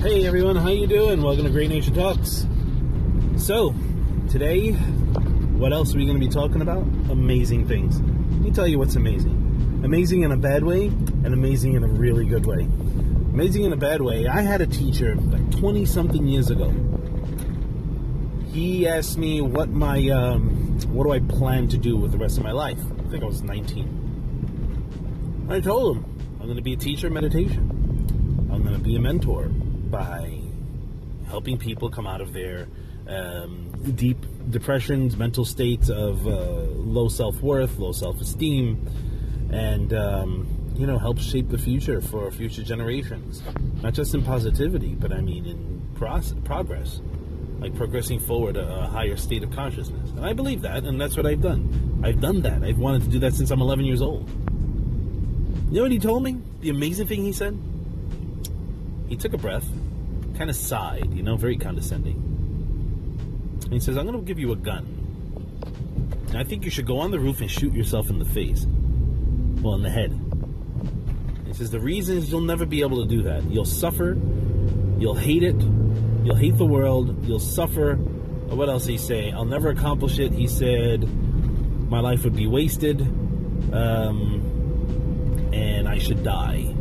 Hey everyone, how you doing? Welcome to Great Nature Talks. So, today, what else are we going to be talking about? Amazing things. Let me tell you what's amazing. Amazing in a bad way, and amazing in a really good way. Amazing in a bad way. I had a teacher like 20 something years ago. He asked me what my um, what do I plan to do with the rest of my life. I think I was 19. I told him I'm going to be a teacher of meditation. I'm going to be a mentor by helping people come out of their um, deep depressions, mental states of uh, low self worth, low self esteem, and um, you know help shape the future for future generations. Not just in positivity, but I mean in progress, like progressing forward a, a higher state of consciousness. And I believe that, and that's what I've done. I've done that. I've wanted to do that since I'm 11 years old. You know what he told me? The amazing thing he said? He took a breath, kind of sighed, you know, very condescending. And he says, I'm going to give you a gun. And I think you should go on the roof and shoot yourself in the face. Well, in the head. He says, The reason is you'll never be able to do that. You'll suffer, you'll hate it, you'll hate the world, you'll suffer. What else did he say? I'll never accomplish it. He said, My life would be wasted, um, and I should die.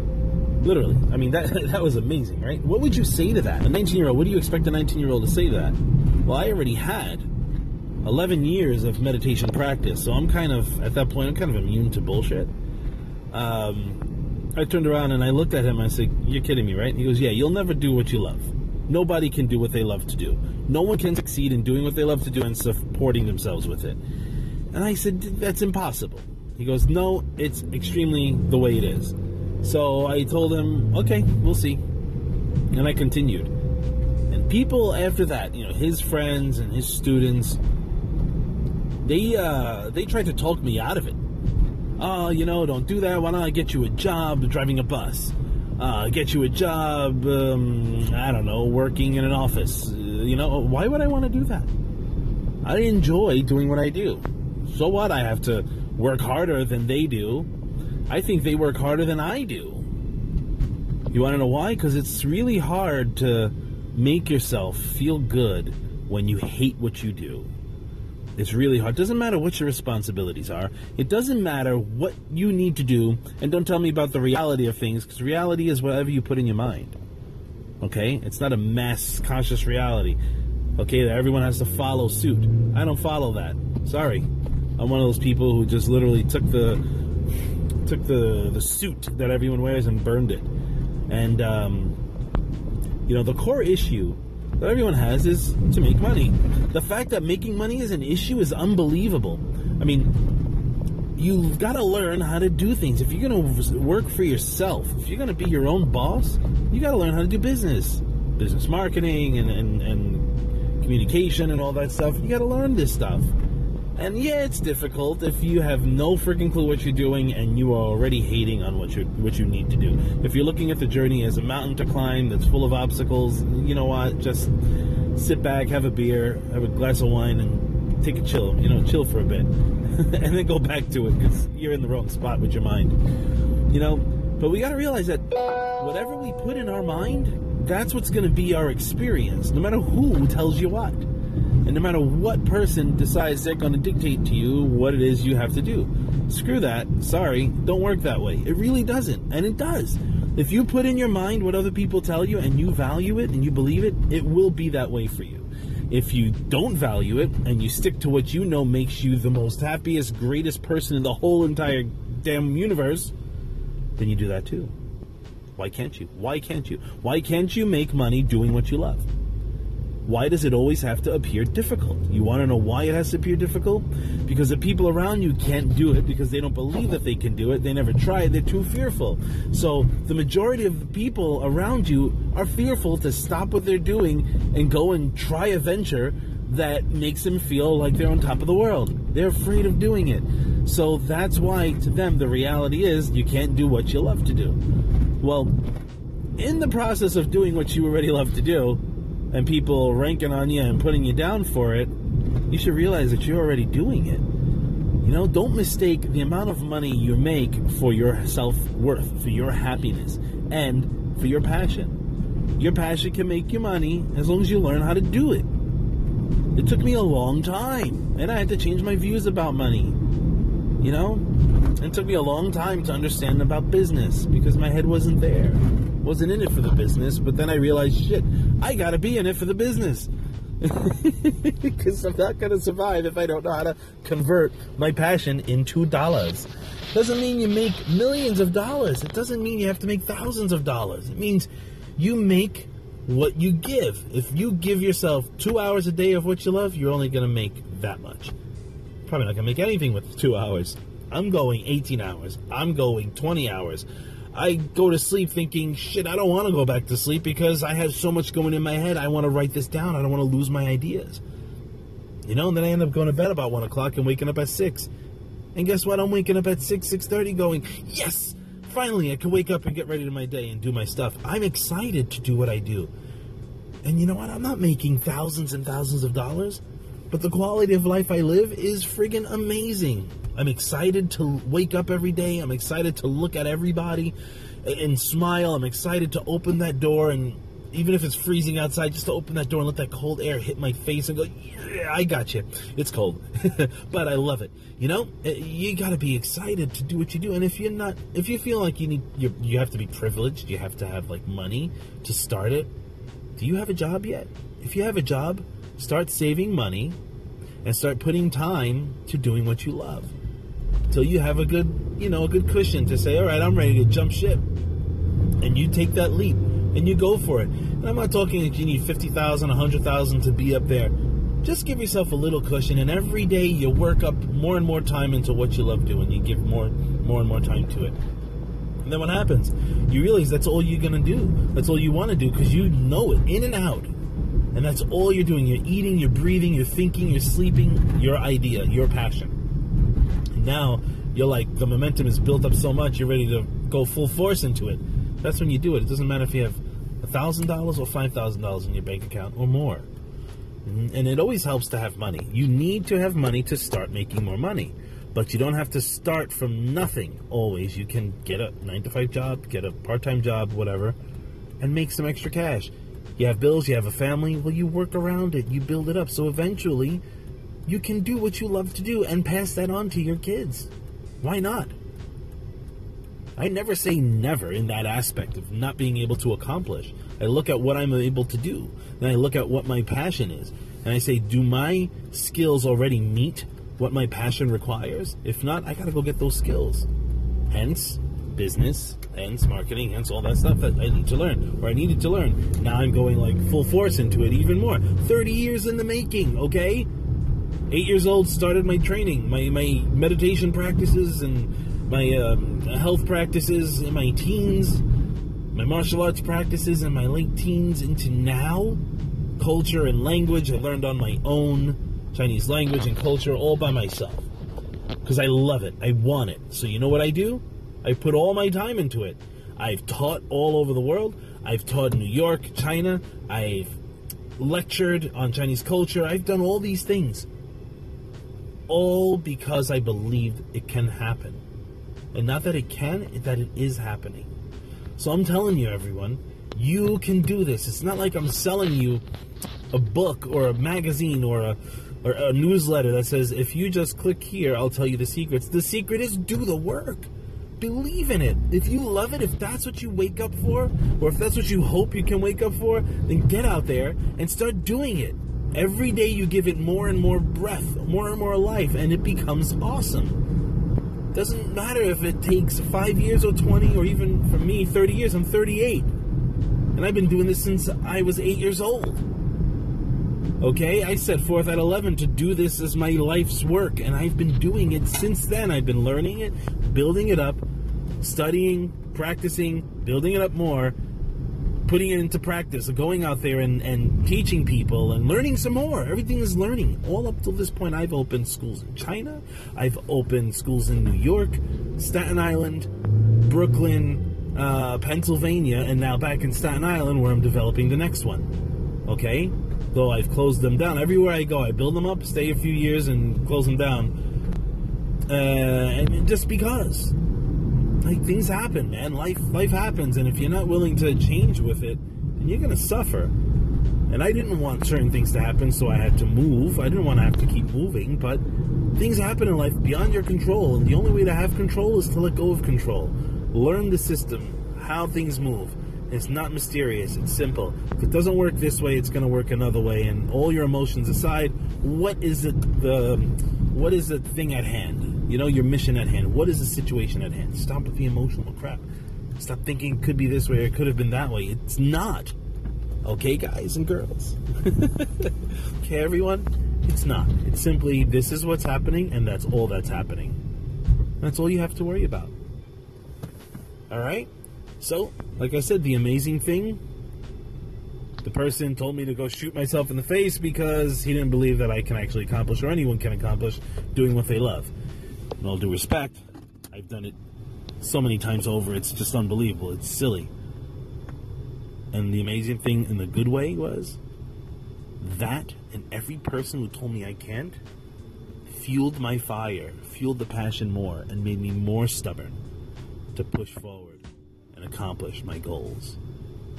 Literally. I mean, that that was amazing, right? What would you say to that? A 19 year old, what do you expect a 19 year old to say to that? Well, I already had 11 years of meditation practice, so I'm kind of, at that point, I'm kind of immune to bullshit. Um, I turned around and I looked at him I said, You're kidding me, right? He goes, Yeah, you'll never do what you love. Nobody can do what they love to do. No one can succeed in doing what they love to do and supporting themselves with it. And I said, That's impossible. He goes, No, it's extremely the way it is. So I told him, okay, we'll see. And I continued. And people after that, you know, his friends and his students, they uh, they tried to talk me out of it. Oh, you know, don't do that. Why don't I get you a job driving a bus? Uh, get you a job, um, I don't know, working in an office. Uh, you know, why would I want to do that? I enjoy doing what I do. So what? I have to work harder than they do I think they work harder than I do. You want to know why? Because it's really hard to make yourself feel good when you hate what you do. It's really hard. It doesn't matter what your responsibilities are. It doesn't matter what you need to do. And don't tell me about the reality of things, because reality is whatever you put in your mind. Okay? It's not a mass conscious reality. Okay, that everyone has to follow suit. I don't follow that. Sorry. I'm one of those people who just literally took the took the the suit that everyone wears and burned it. And um, you know, the core issue that everyone has is to make money. The fact that making money is an issue is unbelievable. I mean, you've got to learn how to do things. If you're going to work for yourself, if you're going to be your own boss, you got to learn how to do business, business marketing, and, and, and communication, and all that stuff. You got to learn this stuff. And yeah, it's difficult if you have no freaking clue what you're doing and you are already hating on what you what you need to do. If you're looking at the journey as a mountain to climb that's full of obstacles, you know what? Just sit back, have a beer, have a glass of wine, and take a chill. You know, chill for a bit, and then go back to it because you're in the wrong spot with your mind. You know, but we got to realize that whatever we put in our mind, that's what's going to be our experience, no matter who tells you what. And no matter what person decides they're going to dictate to you what it is you have to do. Screw that. Sorry, don't work that way. It really doesn't. And it does. If you put in your mind what other people tell you and you value it and you believe it, it will be that way for you. If you don't value it and you stick to what you know makes you the most happiest, greatest person in the whole entire damn universe, then you do that too. Why can't you? Why can't you? Why can't you make money doing what you love? Why does it always have to appear difficult? You want to know why it has to appear difficult? Because the people around you can't do it because they don't believe that they can do it. They never try it. They're too fearful. So the majority of the people around you are fearful to stop what they're doing and go and try a venture that makes them feel like they're on top of the world. They're afraid of doing it. So that's why to them the reality is you can't do what you love to do. Well, in the process of doing what you already love to do, and people ranking on you and putting you down for it, you should realize that you're already doing it. You know, don't mistake the amount of money you make for your self worth, for your happiness, and for your passion. Your passion can make you money as long as you learn how to do it. It took me a long time, and I had to change my views about money. You know? It took me a long time to understand about business because my head wasn't there. Wasn't in it for the business, but then I realized shit, I gotta be in it for the business. Because I'm not gonna survive if I don't know how to convert my passion into dollars. Doesn't mean you make millions of dollars. It doesn't mean you have to make thousands of dollars. It means you make what you give. If you give yourself two hours a day of what you love, you're only gonna make that much. Probably not gonna make anything with two hours. I'm going 18 hours. I'm going 20 hours. I go to sleep thinking, shit, I don't want to go back to sleep because I have so much going in my head. I want to write this down. I don't want to lose my ideas. You know, and then I end up going to bed about one o'clock and waking up at six. And guess what? I'm waking up at six, six thirty, going, yes, finally, I can wake up and get ready to my day and do my stuff. I'm excited to do what I do. And you know what? I'm not making thousands and thousands of dollars, but the quality of life I live is friggin' amazing. I'm excited to wake up every day. I'm excited to look at everybody and smile. I'm excited to open that door and even if it's freezing outside, just to open that door and let that cold air hit my face and go, yeah, I got you. It's cold, but I love it. You know, eh, you got to be excited to do what you do. And if you're not, if you feel like you need, you, you have to be privileged, you have to have like money to start it. Do you have a job yet? If you have a job, start saving money and start putting time to doing what you love till you have a good, you know, a good cushion to say, all right, I'm ready to jump ship. And you take that leap and you go for it. And I'm not talking that you need 50,000, 100,000 to be up there. Just give yourself a little cushion and every day you work up more and more time into what you love doing. You give more more and more time to it. And then what happens? You realize that's all you're going to do. That's all you want to do because you know it in and out. And that's all you're doing. You're eating, you're breathing, you're thinking, you're sleeping, your idea, your passion. Now you're like, the momentum is built up so much, you're ready to go full force into it. That's when you do it. It doesn't matter if you have $1,000 or $5,000 in your bank account or more. Mm-hmm. And it always helps to have money. You need to have money to start making more money. But you don't have to start from nothing always. You can get a 9 to 5 job, get a part time job, whatever, and make some extra cash. You have bills, you have a family, well, you work around it, you build it up. So eventually, you can do what you love to do and pass that on to your kids. Why not? I never say never in that aspect of not being able to accomplish. I look at what I'm able to do, and I look at what my passion is, and I say, do my skills already meet what my passion requires? If not, I gotta go get those skills. Hence, business, hence marketing, hence all that stuff that I need to learn, or I needed to learn. Now I'm going like full force into it even more. 30 years in the making, okay? Eight years old, started my training, my, my meditation practices, and my um, health practices in my teens, my martial arts practices in my late teens into now, culture and language I learned on my own, Chinese language and culture all by myself. Because I love it. I want it. So you know what I do? I put all my time into it. I've taught all over the world. I've taught in New York, China. I've lectured on Chinese culture. I've done all these things. All because I believed it can happen. And not that it can, that it is happening. So I'm telling you, everyone, you can do this. It's not like I'm selling you a book or a magazine or a, or a newsletter that says, if you just click here, I'll tell you the secrets. The secret is do the work. Believe in it. If you love it, if that's what you wake up for, or if that's what you hope you can wake up for, then get out there and start doing it. Every day you give it more and more breath, more and more life, and it becomes awesome. Doesn't matter if it takes five years or 20 or even for me 30 years. I'm 38. And I've been doing this since I was eight years old. Okay, I set forth at 11 to do this as my life's work, and I've been doing it since then. I've been learning it, building it up, studying, practicing, building it up more, putting it into practice, going out there and, and teaching people and learning some more. Everything is learning. All up till this point, I've opened schools in China, I've opened schools in New York, Staten Island, Brooklyn, uh, Pennsylvania, and now back in Staten Island where I'm developing the next one. Okay? Though I've closed them down. Everywhere I go, I build them up, stay a few years, and close them down. Uh, and just because like things happen, man. Life life happens, and if you're not willing to change with it, then you're to suffer. And I didn't want certain things to happen, so I had to move. I didn't want to have to keep moving, but things happen in life beyond your control, and the only way to have control is to let go of control. Learn the system, how things move. It's not mysterious, it's simple. If it doesn't work this way, it's going to work another way, and all your emotions aside, what is it the what is the thing at hand? You know, your mission at hand. What is the situation at hand? Stop with the emotional crap. Stop thinking it could be this way or it could have been that way. It's not. Okay, guys and girls. okay, everyone? It's not. It's simply this is what's happening, and that's all that's happening. That's all you have to worry about. All right? So, like I said, the amazing thing the person told me to go shoot myself in the face because he didn't believe that I can actually accomplish or anyone can accomplish doing what they love. In all due respect, I've done it so many times over, it's just unbelievable. It's silly. And the amazing thing in the good way was that and every person who told me I can't fueled my fire, fueled the passion more, and made me more stubborn to push forward and accomplish my goals.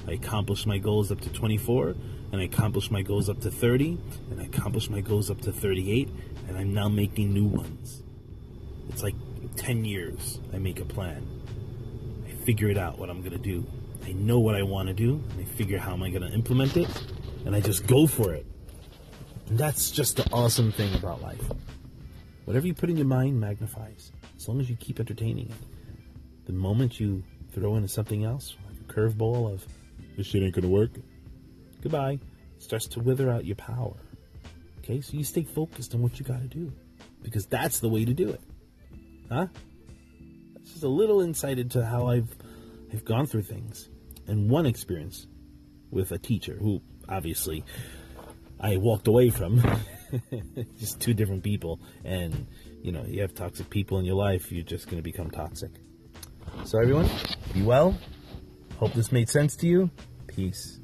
I accomplished my goals up to 24, and I accomplished my goals up to 30, and I accomplished my goals up to 38, and I'm now making new ones. It's like 10 years I make a plan. I figure it out what I'm going to do. I know what I want to do, and I figure how am I going to implement it, and I just go for it. And that's just the awesome thing about life. Whatever you put in your mind magnifies, as long as you keep entertaining it. The moment you throw into something else, like a curveball of, this shit ain't gonna work, goodbye, starts to wither out your power. Okay, so you stay focused on what you gotta do, because that's the way to do it. Huh? That's just a little insight into how I've, I've gone through things. And one experience with a teacher who obviously I walked away from. just two different people. And, you know, you have toxic people in your life, you're just going to become toxic. So, everyone, be well. Hope this made sense to you. Peace.